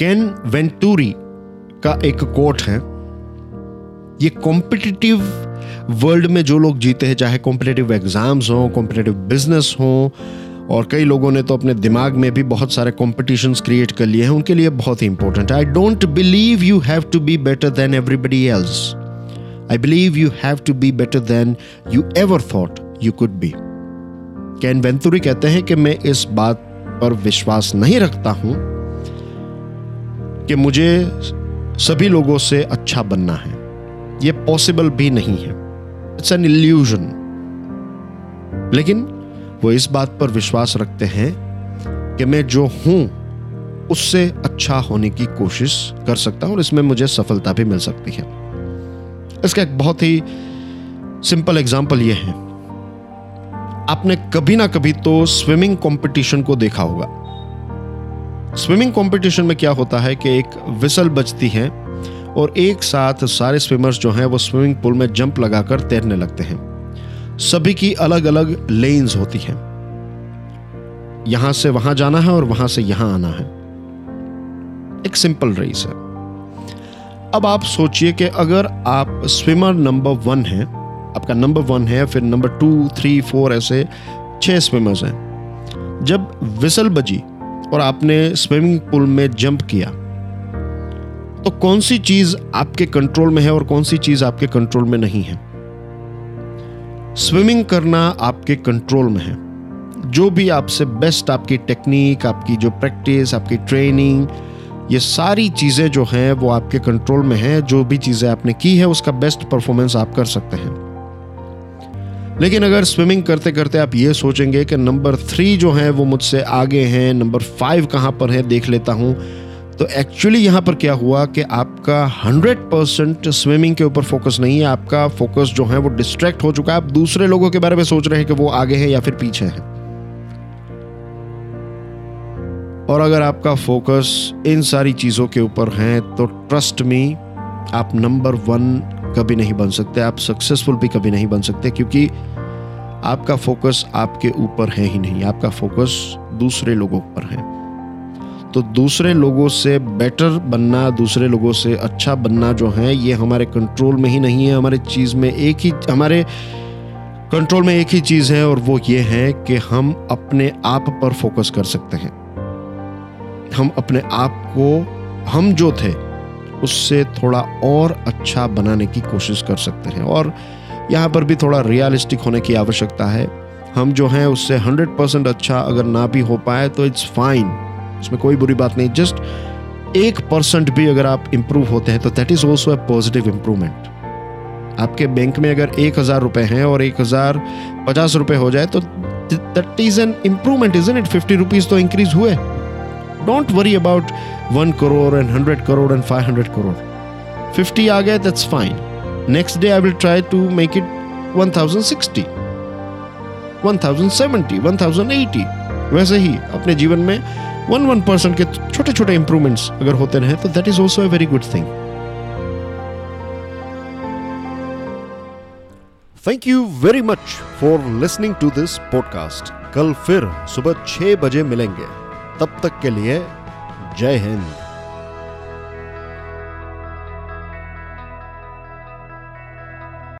Can वेंटूरी का एक coat है। ये कॉम्पिटिटिव वर्ल्ड में जो लोग जीते हैं, चाहे कॉम्पिटेटिव एग्ज़ाम्स हो कॉम्पिटेटिव बिज़नेस हो, और कई लोगों ने तो अपने दिमाग में भी बहुत सारे कॉम्पिटिशन क्रिएट कर लिए हैं, उनके लिए बहुत ही important I don't believe you have to be better than everybody else I believe you have to be better than you ever thought you could be Ken Venturi कहते हैं कि मैं इस बात पर विश्वास नहीं रखता हूँ कि मुझे सभी लोगों से अच्छा बनना है। यह पॉसिबल भी नहीं है। इट्स एन इल्यूजन लेकिन वो इस बात पर विश्वास रखते हैं कि मैं जो हूँ, उससे अच्छा होने की कोशिश कर सकता हूँ और इसमें मुझे सफलता भी मिल सकती है। इसका एक बहुत ही सिंपल एग्ज़ाम्पल यह है। आपने कभी ना कभी तो स्विमिंग कंपटीशन को देखा होगा। स्विमिंग कंपटीशन में क्या होता है कि एक विसल बजती है और एक साथ सारे स्विमर्स जो हैं वो स्विमिंग पूल में जंप लगाकर तैरने लगते हैं। सभी की अलग अलग लेन्स होती हैं। यहाँ से वहाँ जाना है और वहाँ से यहाँ आना है। एक सिंपल रेस है। अब आप सोचिए कि अगर आप स्विमर नंबर वन है, आपका नंबर वन है फिर नंबर टू, थ्री, फोर ऐसे छह स्विमर्स हैं। जब विसल बजी और आपने स्विमिंग पूल में जंप किया। तो कौन सी चीज़ आपके कंट्रोल में है और कौन सी चीज़ आपके कंट्रोल में नहीं है? स्विमिंग करना आपके कंट्रोल में है। जो भी आपसे बेस्ट आपकी टेक्निक, आपकी जो प्रैक्टिस, आपकी ट्रेनिंग, ये सारी चीज़ें जो हैं, वो आपके कंट्रोल में हैं। जो भी चीज़ें आपने की है, उसका बेस्ट परफॉर्मेंस आप कर सकते हैं। लेकिन अगर स्विमिंग करते करते आप ये सोचेंगे कि नंबर थ्री जो है वो मुझसे आगे हैं नंबर फाइव कहाँ पर है, देख लेता हूँ। तो एक्चुअली यहाँ पर क्या हुआ कि आपका 100 परसेंट स्विमिंग के ऊपर फोकस नहीं है, आपका फोकस जो है वो डिस्ट्रैक्ट हो चुका है। आप दूसरे लोगों के बारे में सोच रहे हैं कि वो आगे हैं या फिर पीछे हैं। और अगर आपका फोकस इन सारी चीज़ों के ऊपर है तो ट्रस्ट मी आप नंबर वन कभी नहीं बन सकते, आप सक्सेसफुल भी कभी नहीं बन सकते क्योंकि आपका फोकस आपके ऊपर है ही नहीं, आपका फोकस दूसरे लोगों पर है। तो दूसरे लोगों से बेटर बनना, दूसरे लोगों से अच्छा बनना जो है, ये हमारे कंट्रोल में ही नहीं है, हमारे चीज़ में एक ही, हमारे कंट्रोल में एक ही चीज़ है और वो ये है कि हम अपने आप पर फोकस कर सकते हैं। हम अपने आप को, हम जो थे उससे थोड़ा और अच्छा बनाने की कोशिश कर सकते हैं। और यहाँ पर भी थोड़ा रियलिस्टिक होने की आवश्यकता है। हम जो हैं, उससे 100 परसेंट अच्छा अगर ना भी हो पाए तो इट्स फाइन इसमें कोई बुरी बात नहीं। जस्ट एक परसेंट भी अगर आप इंप्रूव होते हैं तो that is also a positive improvement आपके बैंक में अगर एक हज़ार रुपए हैं और एक हज़ार पचास रुपए हो जाए तो that is an improvement is it fifty rupees तो इंक्रीज हुए। Crore and five hundred crore fifty आ गए that's fine next day I will try to make it one thousand sixty one thousand seventy one thousand eighty वैसे ही अपने जीवन में one one percent के छोटे छोटे इंप्रूवमेंट्स अगर होते रहे तो that is also a very good thing thank you very much for listening to this podcast कल फिर सुबह छह बजे मिलेंगे। तब तक के लिए जय हिंद।